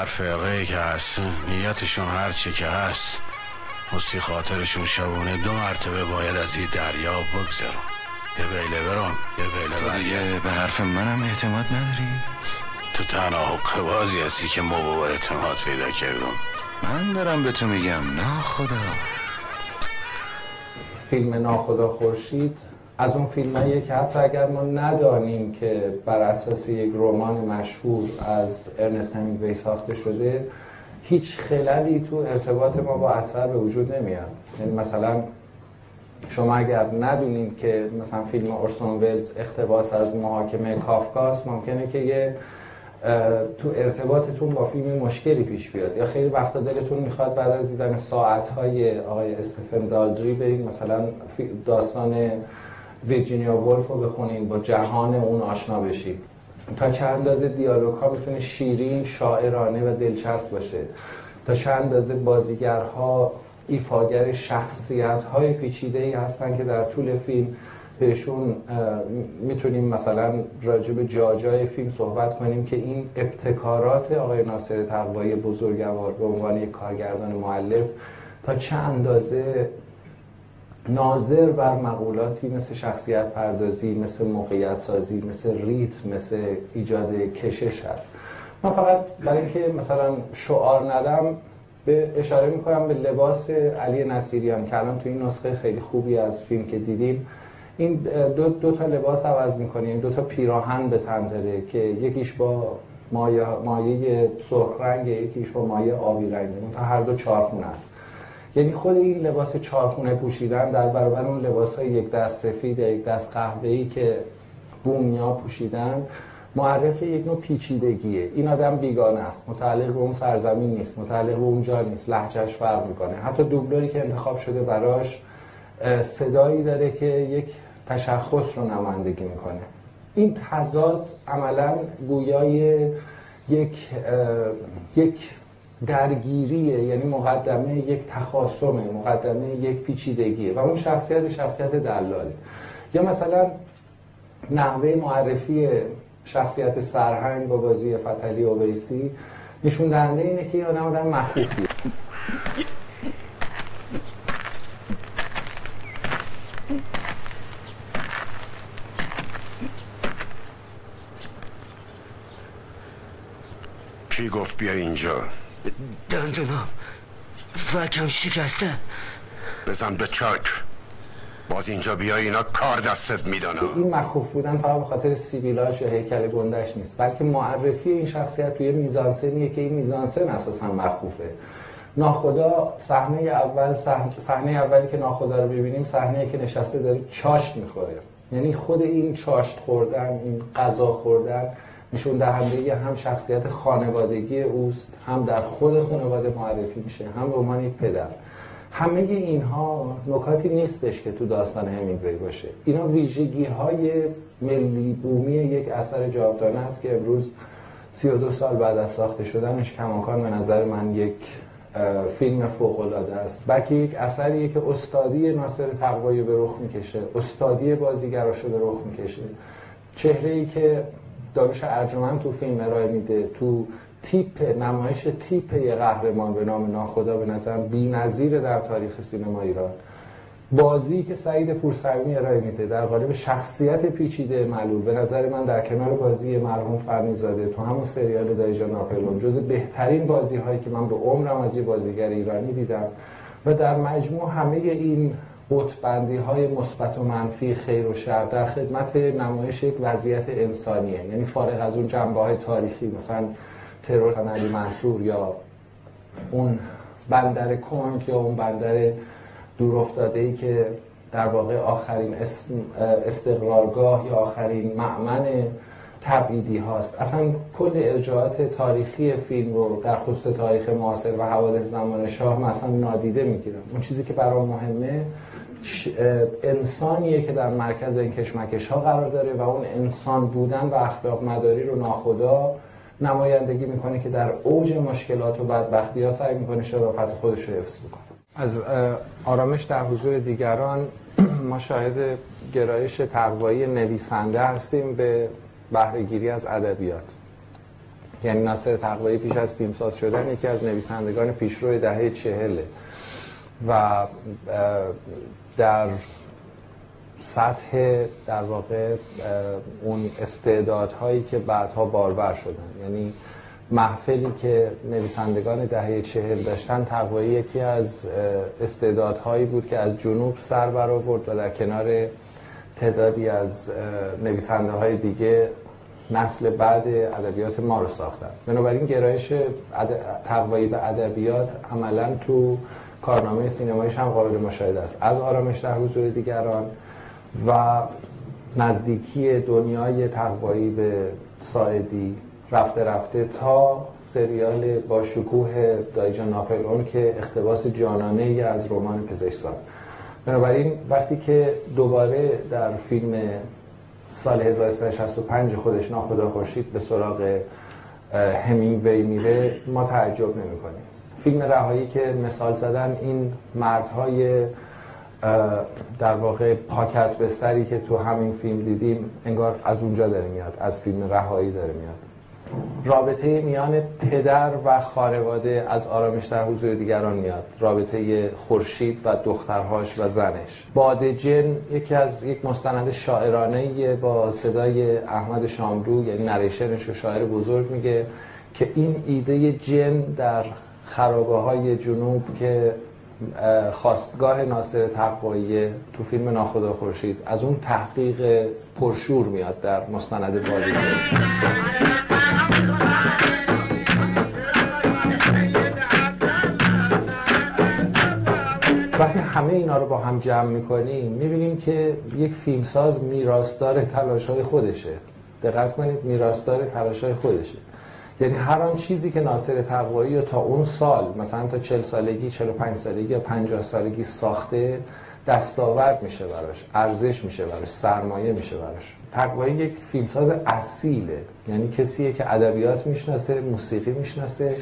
هر فرقه که هست نیتشون هر چی که هست مسی خاطرشون شبونه. دو مرتبه باید از این دریا بگذرم یه بیله برم یه بیله تو دیگه به حرف منم اعتماد نداری؟ تو تنها حقه بازی هستی که ما با اعتماد پیدا کردم من دارم به تو میگم نه خدا فیلم ناخدا خورشید. از اون فیلم که حتی اگر ما ندانیم که بر اساس یک رمان مشهور از ارنست همینگوی ساخته شده هیچ خللی تو ارتباط ما با اثر به وجود نمیاد. یعنی مثلا شما اگر ندونید که مثلا فیلم اورسون ولز اختباس از محاکمه کافکاست ممکنه که یه تو ارتباطتون با فیلم مشکلی پیش بیاد. یا خیلی وقتا دلتون می‌خواد بعد از دیدن ساعتهای آقای استفن دالدری برید مثلا داستان ویرجینیا ولف رو بخونین با جهان اون آشنا بشید تا چند اندازه دیالوگ ها می‌تونه شیرین شاعرانه و دلچسب باشه؟ تا چند اندازه بازیگرها ایفاگر شخصیت های پیچیده ای هستن که در طول فیلم بهشون می‌تونیم مثلا راجع به جاجای فیلم صحبت کنیم که این ابتکارات آقای ناصر تقوایی بزرگوار به عنوان یک کارگردان معلف تا چه اندازه ناظر بر مقولاتی مثل شخصیت پردازی مثل موقعیت سازی مثل ریتم مثل ایجاد کشش هست. من فقط برای اینکه مثلا شعار ندم به اشاره می‌کنم به لباس علی نصیریان که الان تو این نسخه خیلی خوبی از فیلم که دیدیم. این دو, دو تا لباس عوض می‌کنیم. دو تا پیراهن به تن داره که یکیش با مایه, مایه سرخ رنگ یکیش با مایه آبی رنگه تا هر دو چارخونه است یعنی خود این لباس چارخونه پوشیدن در برابر اون لباس های یک دست سفید یک دست قهوه‌ای که بومیا پوشیدن معرف یک نوع پیچیدگیه. این آدم بیگانه است. متعلق به اون سرزمین نیست متعلق به اونجا نیست. لحجهش فرق می‌کنه. حتی دوبلوری که انتخاب شده براش صدایی داره که یک تشخص رو نمایندگی می‌کنه. این تضاد عملا گویای یک یک درگیریه یعنی مقدمه یک تخاصمه مقدمه یک پیچیدگیه و اون شخصیت شخصیت دلاله. یا مثلا نحوه معرفی شخصیت سرهنگ با بازی فتلی اویسی نشون دهنده اینه که یه آدم آدم مخوفیه گفت بیا اینجا؟ دندونم وکم شکسته بزن به چاک. باز اینجا بیای اینا کار دستت می‌دانم این مخوف بودن فقط به خاطر سیبیلاش یا هیکل گندش نیست. بلکه معرفی این شخصیت توی میزانسنیه که این میزانسن اساسا مخوفه. ناخدا صحنه اول صحنه اولی که ناخدا رو ببینیم صحنه که نشسته داره چاشت می‌خوره. یعنی خود این چاشت خوردن این غذا خوردن نشون دهنده هم شخصیت خانوادگی اوست هم در خود خانواده معرفی میشه هم رمان یک پدر. همه اینها نکاتی نیستش که تو داستان همینگوی باشه. اینا ویژگی های ملی بومی یک اثر جاودانه است که امروز 32 سال بعد از ساخته شدنش کماکان به نظر من یک فیلم فوق العاده است. بلکه یک اثریه که استادی ناصر تقوایی به رخ می‌کشه استادی بازیگراشو به رخ می‌کشه. چهره ای که داروش ارجمند تو فیلم ارائه میده تو تیپ نمایش تیپ یه قهرمان به نام ناخدا به نظرم بی‌نظیر در تاریخ سینما ایران. بازی که سعید پورسوی ارائه میده در قالب شخصیت پیچیده معلول. به نظر من در کنار بازی مرحوم فرنیزاده تو همون سریال دایجا ناپلون جز بهترین بازی هایی که من به عمرم از یه بازیگر ایرانی دیدم و در مجموع همه این بتبندی های مثبت و منفی خیر و شر در خدمت نمایش یک وضعیت انسانیه. یعنی فارغ از اون جنبه های تاریخی مثلا ترور علی منصور یا اون بندر کنک یا اون بندر دور ای که در واقع آخرین استقرارگاه یا آخرین معمن تبعیدی هاست. اصلا کل ارجاعات تاریخی فیلم رو در خصوص تاریخ معاصر و حوادث زمان شاه مثلا نادیده می‌گیرم. اون چیزی که برام مهمه انسانیه که در مرکز این کشمکش ها قرار داره و اون انسان بودن و اخلاق مداری رو ناخدا نمایندگی می‌کنه که در اوج مشکلات و بدبختی ها سعی می‌کنه شرافت خودش رو حفظ بکنه. از آرامش در حضور دیگران ما شاهد گرایش تقوایی نویسنده هستیم به بهرهگیری از ادبیات. یعنی ناصر تقوایی پیش از فیلمساز شدن یکی از نویسندگان پیشرو دهه چهله و در سطح در واقع اون استعدادهایی که بعدها بارور شدن. یعنی محفلی که نویسندگان دهه چهل داشتن تقوایی یکی از استعدادهایی بود که از جنوب سر برآورد و در کنار تعدادی از نویسنده های دیگه نسل بعد ادبیات ما رو ساختن. بنابراین گرایش تقوایی به ادبیات عملا تو کارنامه سینمایش هم قابل مشاهده است. از آرامش در حضور دیگران و نزدیکی دنیای تقوایی به ساعدی رفته رفته تا سریال با شکوه دایجان ناپلئون که اختباس جانانه ای از رمان پزشکزاد بنابراین وقتی که دوباره در فیلم سال 1365 خودش ناخدا خورشید به سراغ همینگوی میره ما تعجب نمی کنیم فیلم رهایی که مثال زدن این مردهای در واقع پاکت به سری که تو همین فیلم دیدیم انگار از اونجا داره میاد از فیلم رهایی داره میاد. رابطه میان پدر و خانواده از آرامش در حضور دیگران میاد. رابطه خورشید و دخترهاش و زنش. باد جن یکی از یک مستند شاعرانه با صدای احمد شاملو یعنی نریشنش و شاعر بزرگ میگه که این ایده جن در خرابه های جنوب که خواستگاه ناصر تقوایی تو فیلم ناخدا خورشید از اون تحقیق پرشور میاد در مستند بادی وقتی همه اینا رو با هم جمع می‌کنیم می‌بینیم که یک فیلمساز میراستار تلاش های خودشه. دقت کنید میراستار تلاش های خودشه. یعنی هر آن چیزی که ناصر تقوایی تا اون سال مثلا تا 40 سالگی 45 سالگی یا 50 سالگی ساخته دستاورد میشه براش ارزش میشه براش سرمایه میشه براش. تقوایی یک فیلمساز اصیله. یعنی کسیه که ادبیات می‌شناسه موسیقی می‌شناسه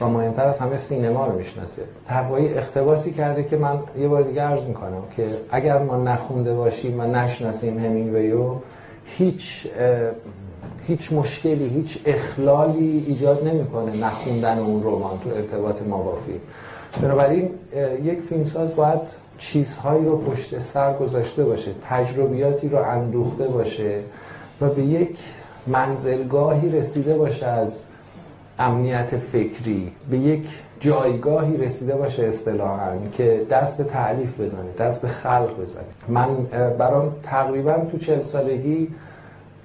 و مهمتر از همه سینما رو می‌شناسه. تقوایی اختباسی کرده که من یه بار دیگه عرض می‌کنم که اگر ما نخونده باشیم و نشناسیم همینگویو هیچ هیچ مشکلی هیچ اخلالی ایجاد نمی‌کنه نخوندن اون رمان تو ارتباط ما با فیلم. بنابراین یک فیلمساز باید چیزهایی رو پشت سر گذاشته باشه تجربیاتی رو اندوخته باشه و به یک منزلگاهی رسیده باشه از امنیت فکری به یک جایگاهی رسیده باشه اصطلاحا که دست به تعلیف بزنه دست به خلق بزنه. من برام تقریبا تو چل سالگی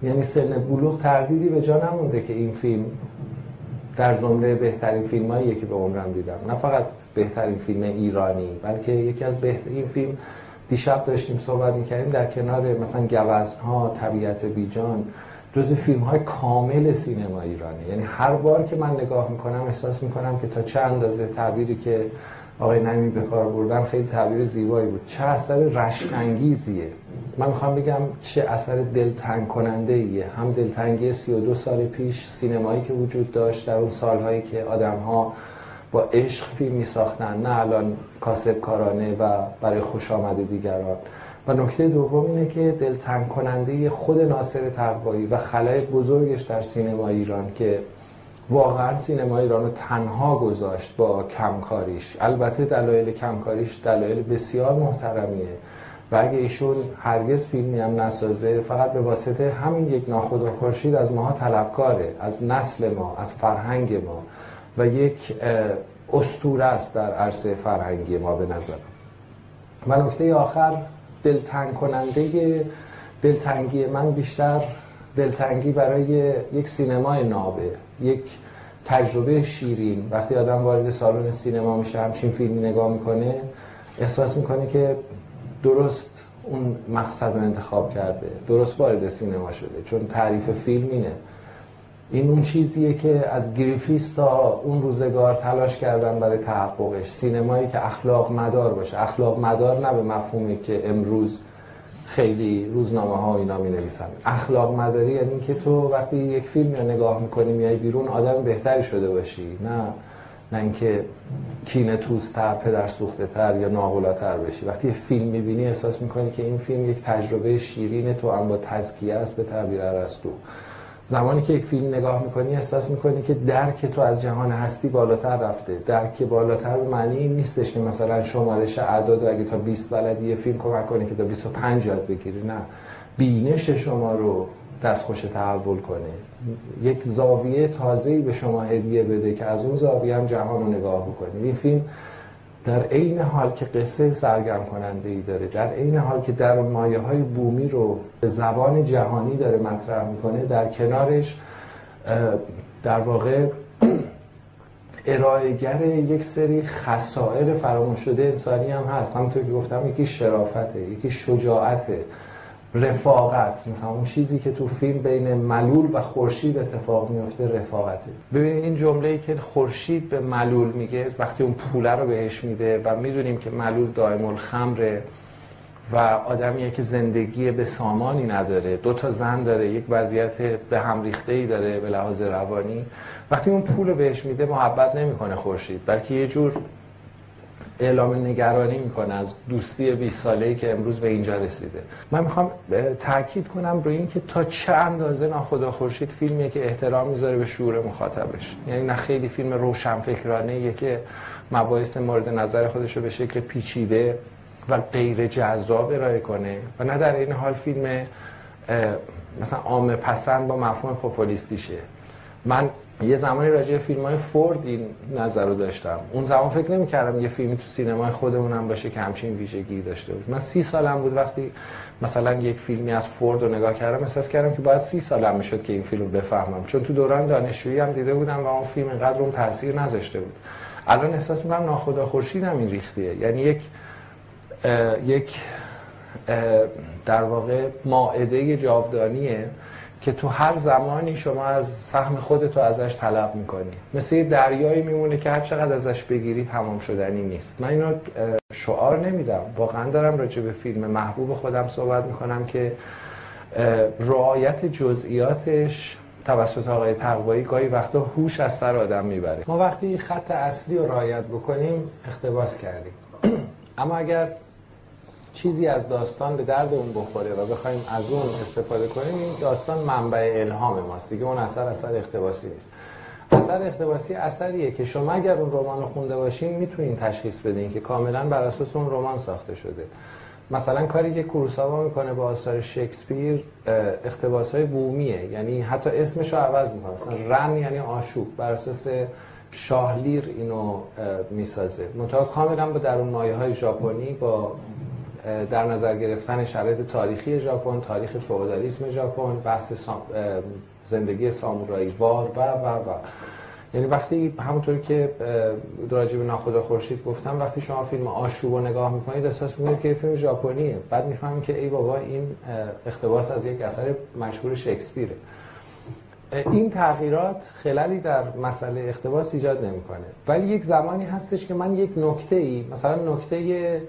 یعنی سن بلوغ تردیدی به جا نمونده که این فیلم در زمره بهترین فیلم هایی که به عمرم دیدم. نه فقط بهترین فیلم ایرانی بلکه یکی از بهترین فیلم دیشب داشتیم صحبت می‌کردیم در کنار مثلا گوزن ها طبیعت بیجان جز فیلم های کامل سینما ایرانی. یعنی هر بار که من نگاه می‌کنم احساس می‌کنم که تا چه اندازه تعبیری که آقای نمی به کار بردن خیلی تعبیر زیبایی بود. چه اثر رشک انگیزیه من می‌خوام بگم چه اثر دلتنگ کننده ایه هم دلتنگی 32 سال پیش سینمایی که وجود داشت در اون سالهایی که آدم ها با عشق فیلم می ساختن نه الان کاسب کارانه و برای خوش آمد دیگران. و نکته دوم اینه که دلتنگ کننده خود ناصر تقوایی و خلای بزرگش در سینما ایران که واقعا سینما ایران رو تنها گذاشت با کمکاریش. البته دلایل کمکاریش دلایل بسیار محترمیه. و اگه ایشون هرگز فیلمی هم نسازه فقط به واسطه همین یک ناخدا خورشید از ماها طلبکاره از نسل ما از فرهنگ ما و یک استوره است در عرصه فرهنگی ما به نظر. و نکته آخر دلتنگ کننده دلتنگی من بیشتر دلتنگی برای یک سینمای نابه یک تجربه شیرین. وقتی آدم وارد سالن سینما میشه همچین فیلمی نگاه می‌کنه احساس می‌کنه که درست اون مقصد رو انتخاب کرده درست وارد سینما شده چون تعریف فیلم اینه. این اون چیزیه که از گریفیس تا اون روزگار تلاش کردن برای تحققش. سینمایی که اخلاق مدار باشه. اخلاق مدار نه به مفهومی که امروز خیلی روزنامه ها اینا می نویسن اخلاق مداری یعنی که تو وقتی یک فیلم رو نگاه می‌کنی میای بیرون آدم بهتری شده باشی. نه. نه اینکه کینه توستر پدر سوخته تر یا ناغلاتر بشی. وقتی یه فیلم می‌بینی احساس می‌کنی که این فیلم یک تجربه شیرین تو اما با تزکیه است به تعبیر ارسطو زمانی که یک فیلم نگاه می‌کنی احساس می‌کنی که درک تو از جهان هستی بالاتر رفته. درک بالاتر به معنی این نیستش که مثلا شمارش اعداد اگه تا 20 بلدی یه فیلم کمک کنه که تا 25 یاد بگیری. نه. بینش شما رو دستخوش تحول کنه یک زاویه تازه‌ای به شما هدیه بده که از اون زاویه هم جهان رو نگاه بکنید این فیلم در عین حال که قصه سرگرم کننده ای داره در عین حال که در مایه های بومی رو به زبان جهانی داره مطرح می‌کنه در کنارش در واقع ارائهگر یک سری خسائر فراموش شده انسانی هم هست. همونطور که گفتم یکی شرافته یکی شجاعته. رفاقت مثلا اون چیزی که تو فیلم بین ملول و خورشید اتفاق میفته رفاقته. ببین این جمله ای که خورشید به ملول میگه وقتی اون پوله رو بهش میده و می‌دونیم که ملول دائم الخمره و آدمیه که زندگی به سامانی نداره دو تا زن داره یک وضعیت به هم ریخته ای داره به لحاظ روانی وقتی اون پول رو بهش میده محبت نمی‌کنه خورشید بلکه یه جور اعلام نگرانی می‌کنه از دوستی 20 ساله‌ای که امروز به اینجا رسیده. من می‌خوام تاکید کنم روی اینکه تا چه اندازه ناخدا خورشید فیلمیه که احترام می‌ذاره به شعور مخاطبش. یعنی نه خیلی فیلم روشنفکرانه که مباحث مورد نظر خودش رو به شکل پیچیده و غیر جذاب ارائه کنه و نه در این حال فیلم مثلا عام پسند با مفهوم پوپولیستیشه. من یه زمانی راجع فیلم های فورد این نظر رو داشتم. اون زمان فکر نمی کردم یه فیلمی تو سینمای خودمونم باشه که همچین ویژگی داشته بود من سی سالم بود وقتی مثلا یک فیلمی از فورد رو نگاه کردم احساس کردم که باید سی سالم می‌شد که این فیلم رو بفهمم. چون تو دوران دانشجویی هم دیده بودم و اون فیلم اینقدر اون تاثیر نذاشته بود. الان احساس می‌کنم ناخدا خورشیدم این ریختیه. یعنی یک یک در واقع ماعده جاودانیه. که تو هر زمانی شما از سهم خودتو ازش طلب می‌کنی. مثل یه دریایی میمونه که هر چقدر ازش بگیری تمام شدنی نیست. من اینو شعار نمیدم. واقعا دارم راجع به فیلم محبوب خودم صحبت می‌کنم که رعایت جزئیاتش توسط آقای تقوایی گاهی وقتا هوش از سر آدم می‌بره. ما وقتی خط اصلی رو رعایت بکنیم اختباس کردیم. اما اگر چیزی از داستان به درد اون بخوره و بخوایم از اون استفاده کنیم این داستان منبع الهام ماست. دیگه اون اثر اثر اختباسی نیست. اثر اختباسی اثریه که شما اگر اون رمان رو خونده باشین می‌تونین تشخیص بدین که کاملا بر اساس اون رمان ساخته شده. مثلا کاری که کوروساوا می‌کنه با آثار شکسپیر اختباس بومیه. یعنی حتی اسمش رو عوض می‌کنه. مثلا رن یعنی آشوب. بر اساس شاهلیر اینو می‌سازه. منتها کاملا با درون مایه های ژاپنی با در نظر گرفتن شرایط تاریخی ژاپن تاریخ فئودالیسم ژاپن بحث زندگی سامورایی وار و و و. یعنی وقتی همونطوری که راجع به ناخدا خورشید گفتم وقتی شما فیلم آشوب رو نگاه می‌کنید احساس می‌کنید که فیلم ژاپنیه. بعد می‌فهمید که ای بابا این اقتباس از یک اثر مشهور شکسپیره. این تغییرات خلالی در مسئله اقتباس ایجاد نمی‌کنه. ولی یک زمانی هستش که من یک نکته ای مثلا نکته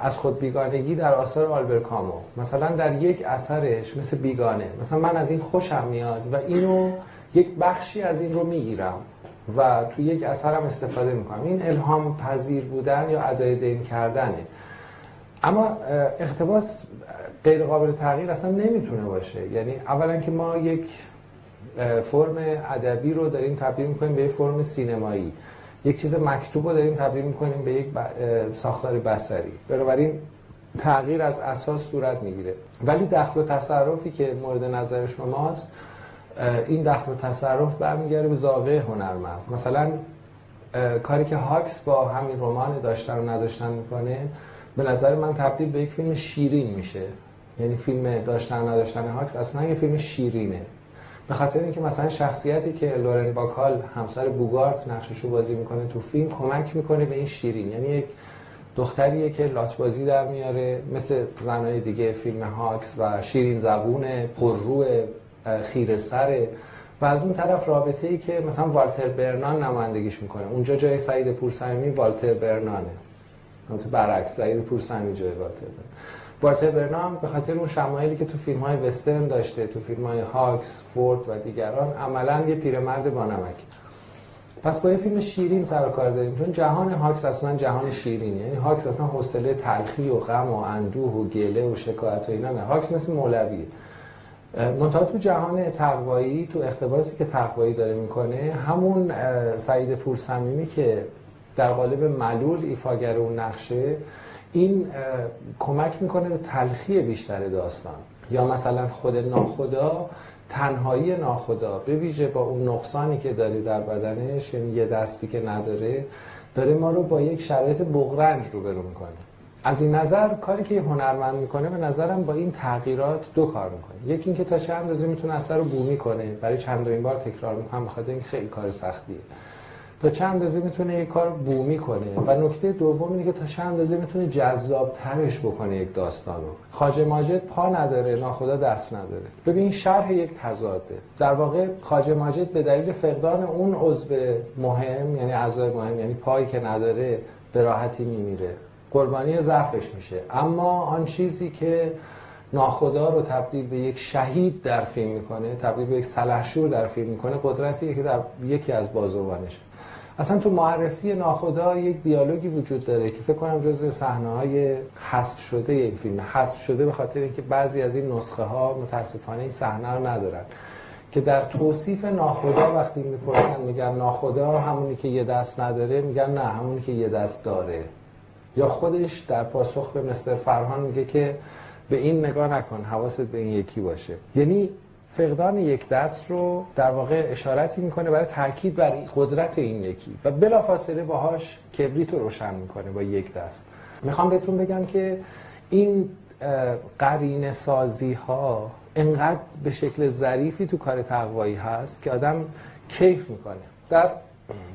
از خود بیگانگی در آثار آلبر کامو. مثلا در یک اثرش مثل بیگانه. مثلا من از این خوشم میاد و اینو یک بخشی از این رو می‌گیرم و تو یک اثرم استفاده می‌کنم. این الهام پذیر بودن یا ادای دین کردنه. اما اقتباس غیر قابل تغییر اصلا نمی‌تونه باشه. یعنی اولا که ما یک فرم ادبی رو داریم تبدیل می‌کنیم به یک فرم سینمایی. یک چیز مکتوب رو داریم تبدیل می‌کنیم به یک ساختار بسری بنابراین تغییر از اساس صورت می‌گیره. ولی دخل و تصرفی که مورد نظر شماست این دخل و تصرف برمیگرده به زاویه هنرمند. مثلا کاری که هاکس با همین رمان داشتن و نداشتن می‌کنه به نظر من تبدیل به یک فیلم شیرین میشه. یعنی فیلم داشتن نداشتن هاکس اصلا یه فیلم شیرینه. به خاطر اینکه مثلا شخصیتی که لورن باکال همسر بوگارت نقشش رو بازی می‌کنه تو فیلم کمک می‌کنه به این شیرینی. یعنی یک دختریه که لات بازی در میاره مثل زنای دیگه فیلم هاکس و شیرین زبون پررو خیره سره و از اون طرف رابطه ای که مثلا والتر برنان نمایندگیش می‌کنه. اونجا جای سعید پورسمی والتر برنانه. برعکس سعید پورسمی جای والتر برنان. والتر برنان به خاطر اون شمایلی که تو فیلم های وسترن داشته تو فیلم های هاکس، فورد و دیگران عملا یه پیرمرد با نمک. پس با یه فیلم شیرین سر کار داریم چون جهان هاکس اصلا جهان شیرین یعنی هاکس اصلا حوصله تلخی و غم و اندوه و گله و شکایت و اینا نه. هاکس مثل مولویه منتها تو جهان تقوایی تو اقتباسی که تقوایی داره می‌کنه همون سعید پورسمیمی که در قالب ملول ایفاگر اون نقشه این کمک می‌کنه به تلخی بیشتر داستان. یا مثلا خود ناخدا تنهایی ناخدا. به ویژه با اون نقصانی که داره در بدنش یعنی یه دستی که نداره داره ما رو با یک شرایط بغرنج روبرو می‌کنه. از این نظر کاری که هنرمند می‌کنه به نظرم با این تغییرات دو کار می‌کنه. یکی اینکه تا چه اندازه می‌تونه اثر رو بومی کنه. برای چندمین بار تکرار می‌کنم بخاطر این خیلی کار سختیه. تا چند اندازه می‌تونه یک کار بومی کنه. و نکته دوم اینه که تا چند اندازه می‌تونه جذاب ترش بکنه یک داستان رو. خاجه ماجد پا نداره ناخدا دست نداره. ببین شرح یک تضاده. در واقع خاجه ماجد به دلیل فقدان اون عضو مهم یعنی اعضای مهم یعنی پایی که نداره به راحتی میمیره. قربانی ضعفش میشه. اما آن چیزی که ناخدا رو تبدیل به یک شهید در فیلم می‌کنه تبدیل به یک سلحشور در فیلم می‌کنه قدرتیه که در یکی از بازوانش. اصلا تو معرفی ناخدا یک دیالوگی وجود داره که فکر کنم جز صحنه های حذف شده این فیلم. حذف شده به خاطر اینکه بعضی از این نسخه ها متاسفانه این صحنه رو ندارن. که در توصیف ناخدا وقتی می‌پرسن میگن ناخدا همونی که یه دست نداره میگن نه همونی که یه دست داره. یا خودش در پاسخ به مستر فرهان میگه که به این نگاه نکن حواست به این یکی باشه. یعنی فقدان یک دست رو در واقع اشارتی می‌کنه برای تاکید بر قدرت این یکی. و بلافاصله باهاش کبریت رو روشن می‌کنه با یک دست. می‌خوام بهتون بگم که این قرین سازی ها انقدر به شکل ظریفی تو کار تقوایی هست که آدم کیف می‌کنه. در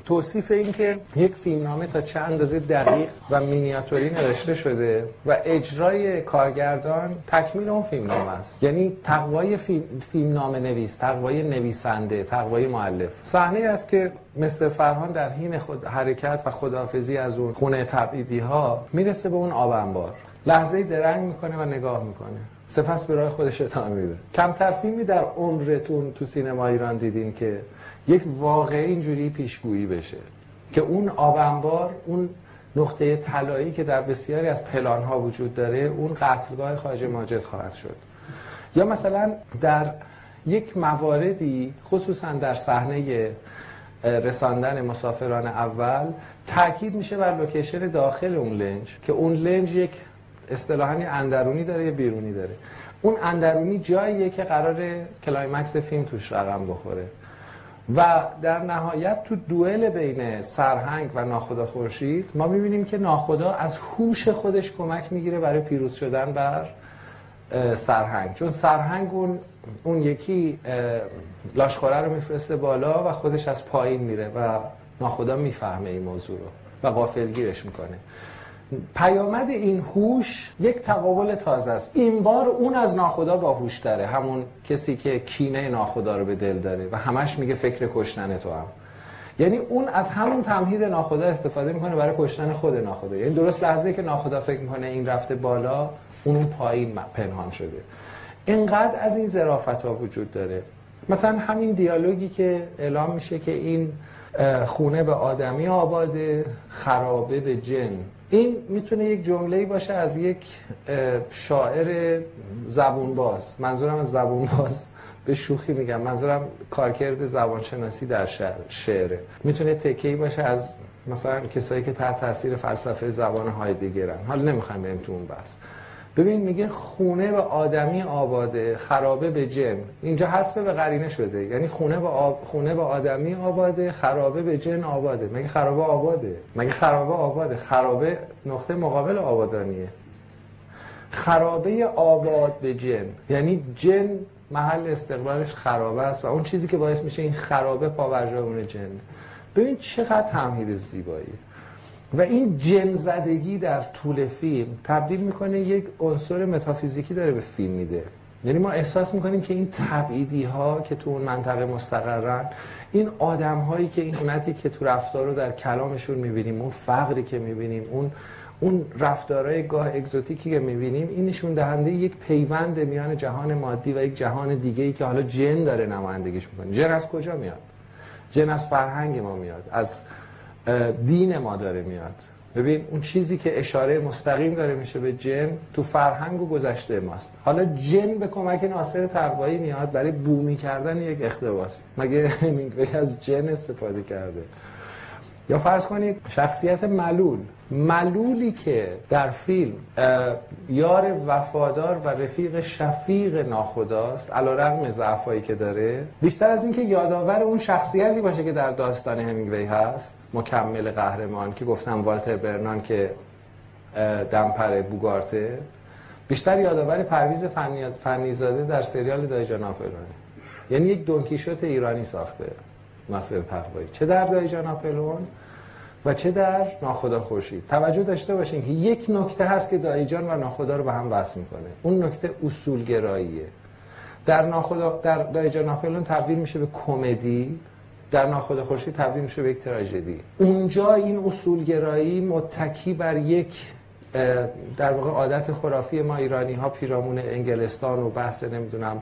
توصیف این که یک فیلمنامه تا چه اندازه دقیق و مینیاتوری نوشته شده و اجرای کارگردان تکمیل اون فیلمنامه است. یعنی تقوای فیلم، فیلمنامه نویس تقوای نویسنده تقوای معلف صحنه است که مثل فرهان در حین خود حرکت و خدافزی از اون خونه تبعیدی ها می‌رسه به اون آب انبار. لحظه درنگ می‌کنه و نگاه می‌کنه. سپس به راه خودش ادامه میده. کمتر فیلمی در عمرتون تو سینما ایران دیدین که یک واقعه اینجوری پیشگویی بشه که اون آبنبار اون نقطه طلایی که در بسیاری از پلان ها وجود داره اون قتلگاه خواجه ماجد خواهد شد. یا مثلا در یک مواردی خصوصا در صحنه رساندن مسافران اول تاکید میشه بر لوکیشن داخل اون لنج که اون لنج یک اصطلاحا اندرونی داره یا بیرونی داره. اون اندرونی جاییه که قراره climax فیلم توش رقم بخوره. و در نهایت تو دوئل بین سرهنگ و ناخدا خورشید ما می‌بینیم که ناخدا از هوش خودش کمک می‌گیره برای پیروز شدن بر سرهنگ. چون سرهنگ اون, اون یکی لاشخوره رو میفرسته بالا و خودش از پایین میره و ناخدا می‌فهمه این موضوع رو و غافلگیرش می‌کنه. پیامد این هوش یک تقابل تازه است. این بار اون از ناخدا با هوش داره. همون کسی که کینه ناخدا رو به دل داره و همش میگه فکر کشتن تو هم. یعنی اون از همون تمهید ناخدا استفاده می‌کنه برای کشتن خود ناخدا. یعنی درست لحظه که ناخدا فکر می‌کنه این رفته بالا اون پایین پنهان شده. اینقدر از این ظرافت ها وجود داره. مثلا همین دیالوگی که اعلام میشه که این خونه به آدمی آباده خرابه به جن. این می‌تونه یک جمله باشه از یک شاعر زبون باز منظورم از زبون باز به شوخی میگم. منظورم کارکرد زبانشناسی در شعر شعره. می‌تونه تکهی باشه از مثلا کسایی که تحت تاثیر فلسفه زبان هایدگرن حالا نمی‌خوایم بریم تو اون بحث. ببین میگه خونه به آدمی آباده خرابه به جن. اینجا حسب به قرینه شده. یعنی خونه به, آب... خونه به آدمی آباده خرابه به جن آباده. مگه خرابه آباده؟ مگه خرابه آباده؟ خرابه نقطه مقابل آبادانیه. خرابه آباد به جن. یعنی جن محل استقلالش خرابه است و اون چیزی که باعث میشه این خرابه پاورجا جن. ببین چقدر تمهید زیبایی. و این جنزدگی در طول فیلم تبدیل می‌کنه یک عنصر متافیزیکی داره به فیلم میده. یعنی ما احساس می‌کنیم که این تبعیدی ها که تو اون منطقه مستقرن این آدم هایی که این خونتی که تو رفتار رو در کلامشون می‌بینیم اون فقری که می‌بینیم اون اون رفتارهای گاه اگزوتیکی که می‌بینیم این نشون دهنده یک پیوند میان جهان مادی و یک جهان دیگه ای که حالا جن داره نمایندگیش می‌کنه. جن از کجا میاد؟ جن از فرهنگ ما میاد از دین ما داره میاد. ببین اون چیزی که اشاره مستقیم داره میشه به جن تو فرهنگ و گذشته ماست. حالا جن به کمک ناصر تقوایی میاد برای بومی کردن یک اختباس. مگه از جن استفاده کرده؟ یا فرض کنید شخصیت ملول. ملولی که در فیلم یار وفادار و رفیق شفیق ناخداست علا رقم ضعفایی که داره بیشتر از اینکه یادآور اون شخصیتی باشه که در داستان همینگوی هست مکمل قهرمان که گفتم والتر برنان که دمپر بوگارته. بیشتر یادآور پرویز فنیزاده در سریال دایجان ناپلونه یعنی یک دونکیشوت ایرانی ساخته ناصر تقوایی چه در دایجان ناپلون و چه در ناخدا خورشید. توجه داشته باشین که یک نکته هست که دایجان و ناخدا رو به هم وصل می‌کنه. اون نکته اصولگراییه. در ناخدا در دایجان ناپلون تبدیل میشه به کمدی. در ناخدا خورشید تبدیل میشه به یک تراژدی. اونجا این اصولگرایی متکی بر یک در واقع عادت خرافی ما ایرانی ها پیرامون انگلستان و بحث نمی‌دونم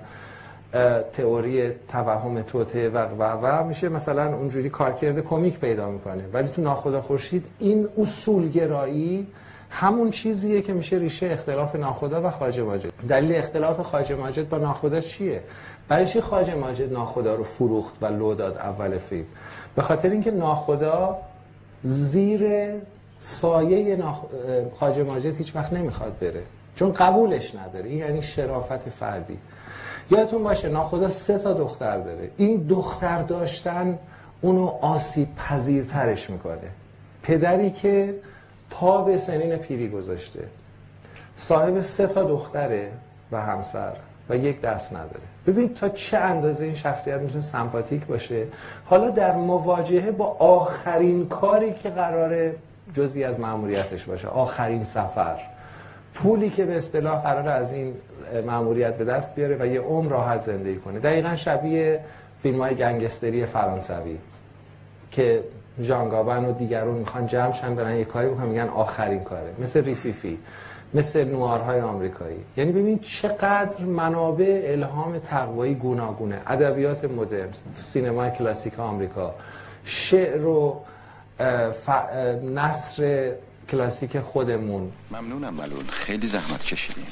تئوری توهم توته و و و میشه مثلا اونجوری کارکرد کمیک پیدا می‌کنه. ولی تو ناخدا خورشید این اصولگرایی همون چیزیه که میشه ریشه اختلاف ناخدا و خواجه ماجد. دلیل اختلاف خواجه ماجد با ناخدا چیه؟ برای چی ماجد ناخدا رو فروخت و لو داد اول فیلم؟ به خاطر اینکه ناخدا زیر سایه ناخ... ماجد هیچ وقت نمی‌خواد بره. چون قبولش نداره. یعنی شرافت فردی. یادتون باشه ناخدا سه تا دختر داره. این دختر داشتن اونو آسیب پذیرترش می‌کنه. پدری که پا به سنین پیری گذاشته. صاحب سه تا دختره و همسر و یک دست نداره. ببین تا چه اندازه این شخصیت می‌تونه سمپاتیک باشه. حالا در مواجهه با آخرین کاری که قراره جزی از معمولیتش باشه. آخرین سفر. پولی که به اصطلاح قرار از این معمولیت به دست بیاره و یه عمر راحت زندگی کنه. دقیقا شبیه فیلم های گنگستری فرانسوی که جانگابن و دیگرون می‌خوان جمع شن برن یه کاری بکنن میگن آخرین کاره. مثل ریفیفی مثل نوارهای آمریکایی. یعنی ببین چقدر منابع الهام تقوایی گوناگونه. ادبیات مدرن سینمای کلاسیک آمریکا شعر و ف... نصر کلاسیک خودمون. ممنونم ملول. خیلی زحمت کشیدین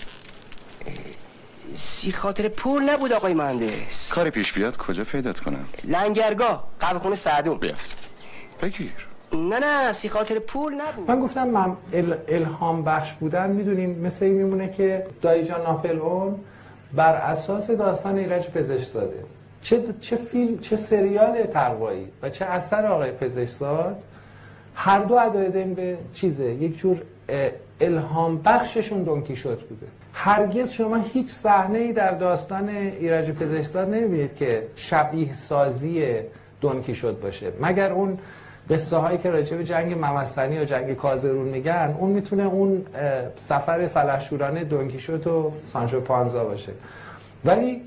سی خاطر پول نبود آقای مهندس. کاری پیش بیاد کجا پیدات کنم؟ لنگرگاه قبل خونه سعدون. بیافت بگیر. نه نه سی خاطر پول نبود. من گفتم من الهام بخش بودن می‌دونیم مثل این میمونه که دایجان ناپلئون بر اساس داستان ایرج پزشکزاده چه چه فیلم چه سریال تقوایی و چه اثر آقای پزشکزاد هر دو ادایدن به چیزه یک جور الهام بخششون دونکی شد بوده. هرگز شما هیچ صحنه ای در داستان ایرج پزشکزاد نمی‌بینید که شبیه سازی دونکی شد باشه. مگر اون قصه هایی که راجع به جنگ ممسنی یا جنگ کازرون میگن اون می‌تونه اون سفر سلحشورانه دونکی شد و سانشو پانزا باشه. ولی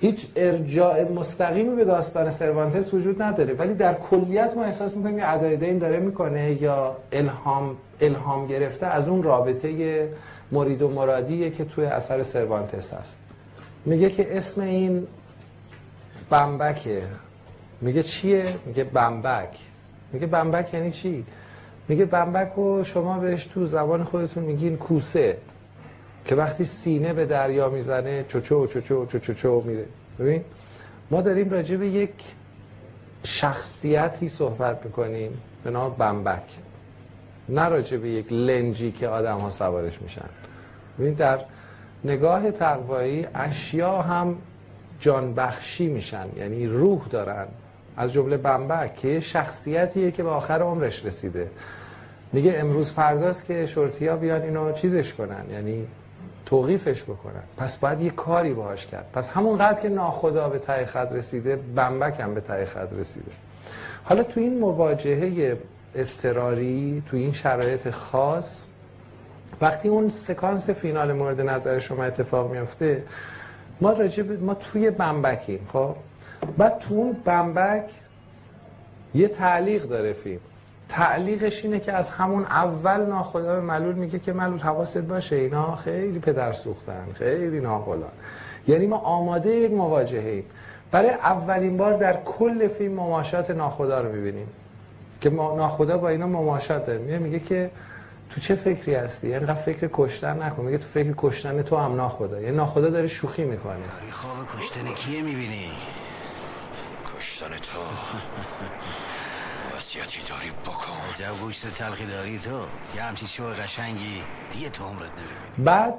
هیچ ارجاع مستقیمی به داستان سروانتس وجود نداره. ولی در کلیت ما احساس می‌کنیم که ادایده داره می‌کنه یا الهام الهام گرفته از اون رابطه مرید و مرادیه که توی اثر سروانتس هست. میگه که اسم این بمبکه. میگه چیه؟ میگه بمبک. میگه بمبک یعنی چی؟ میگه بمبک رو شما بهش تو زبان خودتون میگین کوسه. که وقتی سینه به دریا می‌زنه چوچو چوچو چوچو چو میره. ببین ما داریم راجع به یک شخصیتی صحبت می‌کنیم به نام بمبک. نه راجع به یک لنجی که آدم ها سوارش میشن. ببین در نگاه تقوایی اشیا هم جانبخشی میشن یعنی روح دارن. از جمله بمبک که شخصیتیه که به آخر عمرش رسیده. میگه امروز فرداست که شورتی ها بیان اینو چیزش کنن. یعنی توقیفش بکنن. پس باید یه کاری باهاش کرد. پس همونقدر که ناخدا به ته خط رسیده بمبک هم به ته خط رسیده. حالا تو این مواجهه استراری تو این شرایط خاص وقتی اون سکانس فینال مورد نظر شما اتفاق میفته ما راجب ما توی بمبکیم خب؟ بعد تو اون بمبک یه تعلیق داره فیلم. تعلیقش اینه که از همون اول ناخدا به ملول میگه که ملول حواست باشه اینا خیلی پدر سوختن خیلی ناقلان. یعنی ما آماده یک مواجهه ایم. برای اولین بار در کل فیلم مماشات ناخدا رو می‌بینیم. که ما ناخدا با اینا مماشات داره میره میگه که تو چه فکری هستی؟ اینقدر فکر کشتن نکن. میگه تو فکر کشتن تو هم ناخدا. یه ناخدا داره شوخی می‌کنه. داری خواب کشتن کیه می‌بینی؟ کشتن تو. وسیعتی داری بکن. عجب گوشت تلخی داری تو؟ یه همچی شو قشنگی. دیگه تو عمرت نمی‌بینی. بعد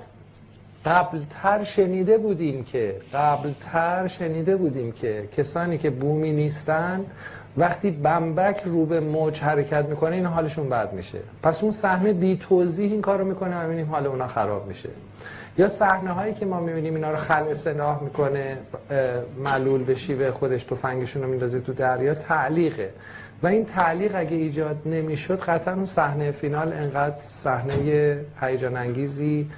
قبلتر شنیده بودیم که قبلتر شنیده بودیم که کسانی که بومی نیستن وقتی بمبک رو به موج حرکت می‌کنه این حالشون بد میشه. پس اون صحنه بی توضیح این کارو می‌کنه و می‌بینیم حال اونا خراب میشه. یا صحنه هایی که ما می‌بینیم اینا رو خلع سلاح می‌کنه معلول به شیوه خودش تفنگشون رو میندازه تو دریا تعلیقه. و این تعلیق اگه ایجاد نمی‌شد قطعا اون صحنه فینال انقدر صحنه هیجان انگیزی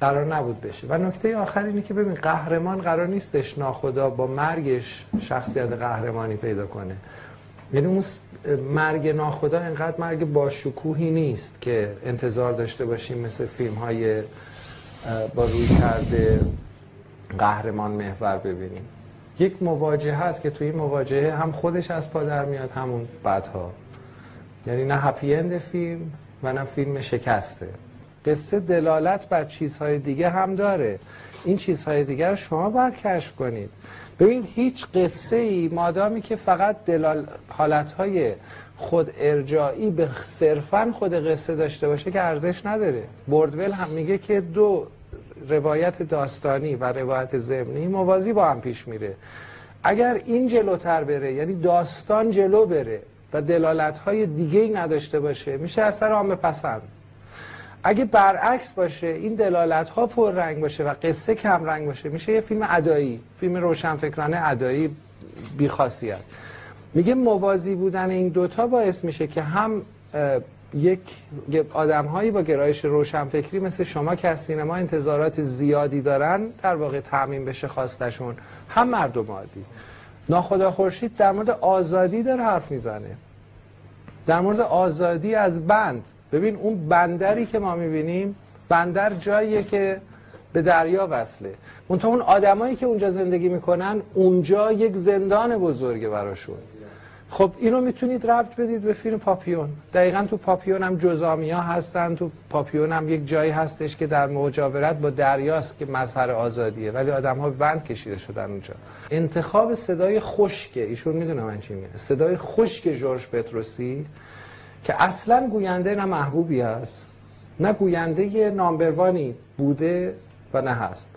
قرار نبود بشه. و نکته آخر اینه که ببین قهرمان قرار نیستش ناخدا با مرگش شخصیت قهرمانی پیدا کنه. یعنی اون مرگ ناخدا انقدر مرگ با شکوهی نیست که انتظار داشته باشیم مثل فیلم های با روی کرده قهرمان محور ببینیم. یک مواجهه هست که توی این مواجهه هم خودش از پا در میاد همون بدها یعنی نه هپی اند فیلم و نه فیلم شکسته. قصه دلالت بر چیزهای دیگه هم داره. این چیزهای دیگه رو شما باید کشف کنید. ببین هیچ قصه ای مادامی که فقط دلال حالتهای خود ارجاعی به صرفا خود قصه داشته باشه که ارزش نداره. بردول هم میگه که دو روایت داستانی و روایت ضمنی موازی با هم پیش میره. اگر این جلوتر بره یعنی داستان جلو بره و دلالت های دیگه ای نداشته باشه میشه اثر عام پسند. اگه برعکس باشه این دلالت ها پر رنگ باشه و قصه کم رنگ باشه میشه یه فیلم ادایی فیلم روشنفکرانه ادایی بیخاصیت. میگه موازی بودن این دوتا باعث میشه که هم یک آدم هایی با گرایش روشنفکری مثل شما که از سینما انتظارات زیادی دارن در واقع تعمین بشه خواستشون. هم مردم عادی ناخدا خورشید در مورد آزادی داره حرف می‌زنه. در مورد آزادی از بند. ببین اون بندری که ما می‌بینیم بندر جاییه که به دریا وصله. منتها اون آدمایی که اونجا زندگی می‌کنن اونجا یک زندان بزرگه براشون. خب اینو می‌تونید ربط بدید به فیلم پاپیون. دقیقا تو پاپیون هم جزامیا هستن تو پاپیون هم یک جایی هستش که در مجاورت با دریاست که مظهر آزادیه ولی آدم ها بند کشیده شدن اونجا. انتخاب صدای خشک ایشون می‌دونه من چی میگه صدای خشک جورج پتروسی که اصلا گوینده نه محبوبی است نه گوینده نامبروانی بوده و نه هست.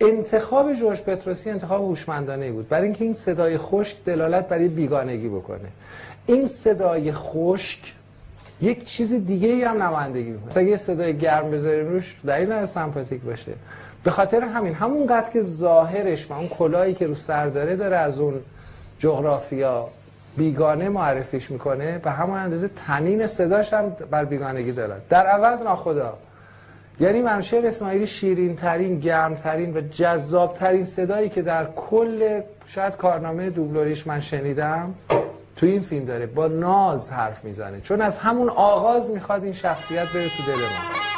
انتخاب جورج پتروسی انتخاب هوشمندانه بود. برای اینکه این صدای خشک دلالت برای بیگانگی بکنه. این صدای خشک یک چیز دیگه ای هم نمایندگی می‌کنه. مثلا یه صدای گرم بذاریم روش دلیل نداره سمپاتیک باشه. به خاطر همین همون قدر که ظاهرش و اون کلاهی که رو سر داره داره از اون جغرافیا بیگانه معرفیش می‌کنه. به همون اندازه تنین صداش هم بر بیگانگی دارد در عوض ناخدا یعنی منشر اسماعیلی شیرین ترین گرم ترین و جذاب ترین صدایی که در کل شاید کارنامه دوبلوریش من شنیدم تو این فیلم داره با ناز حرف می‌زنه. چون از همون آغاز می‌خواد این شخصیت بره تو دل ما.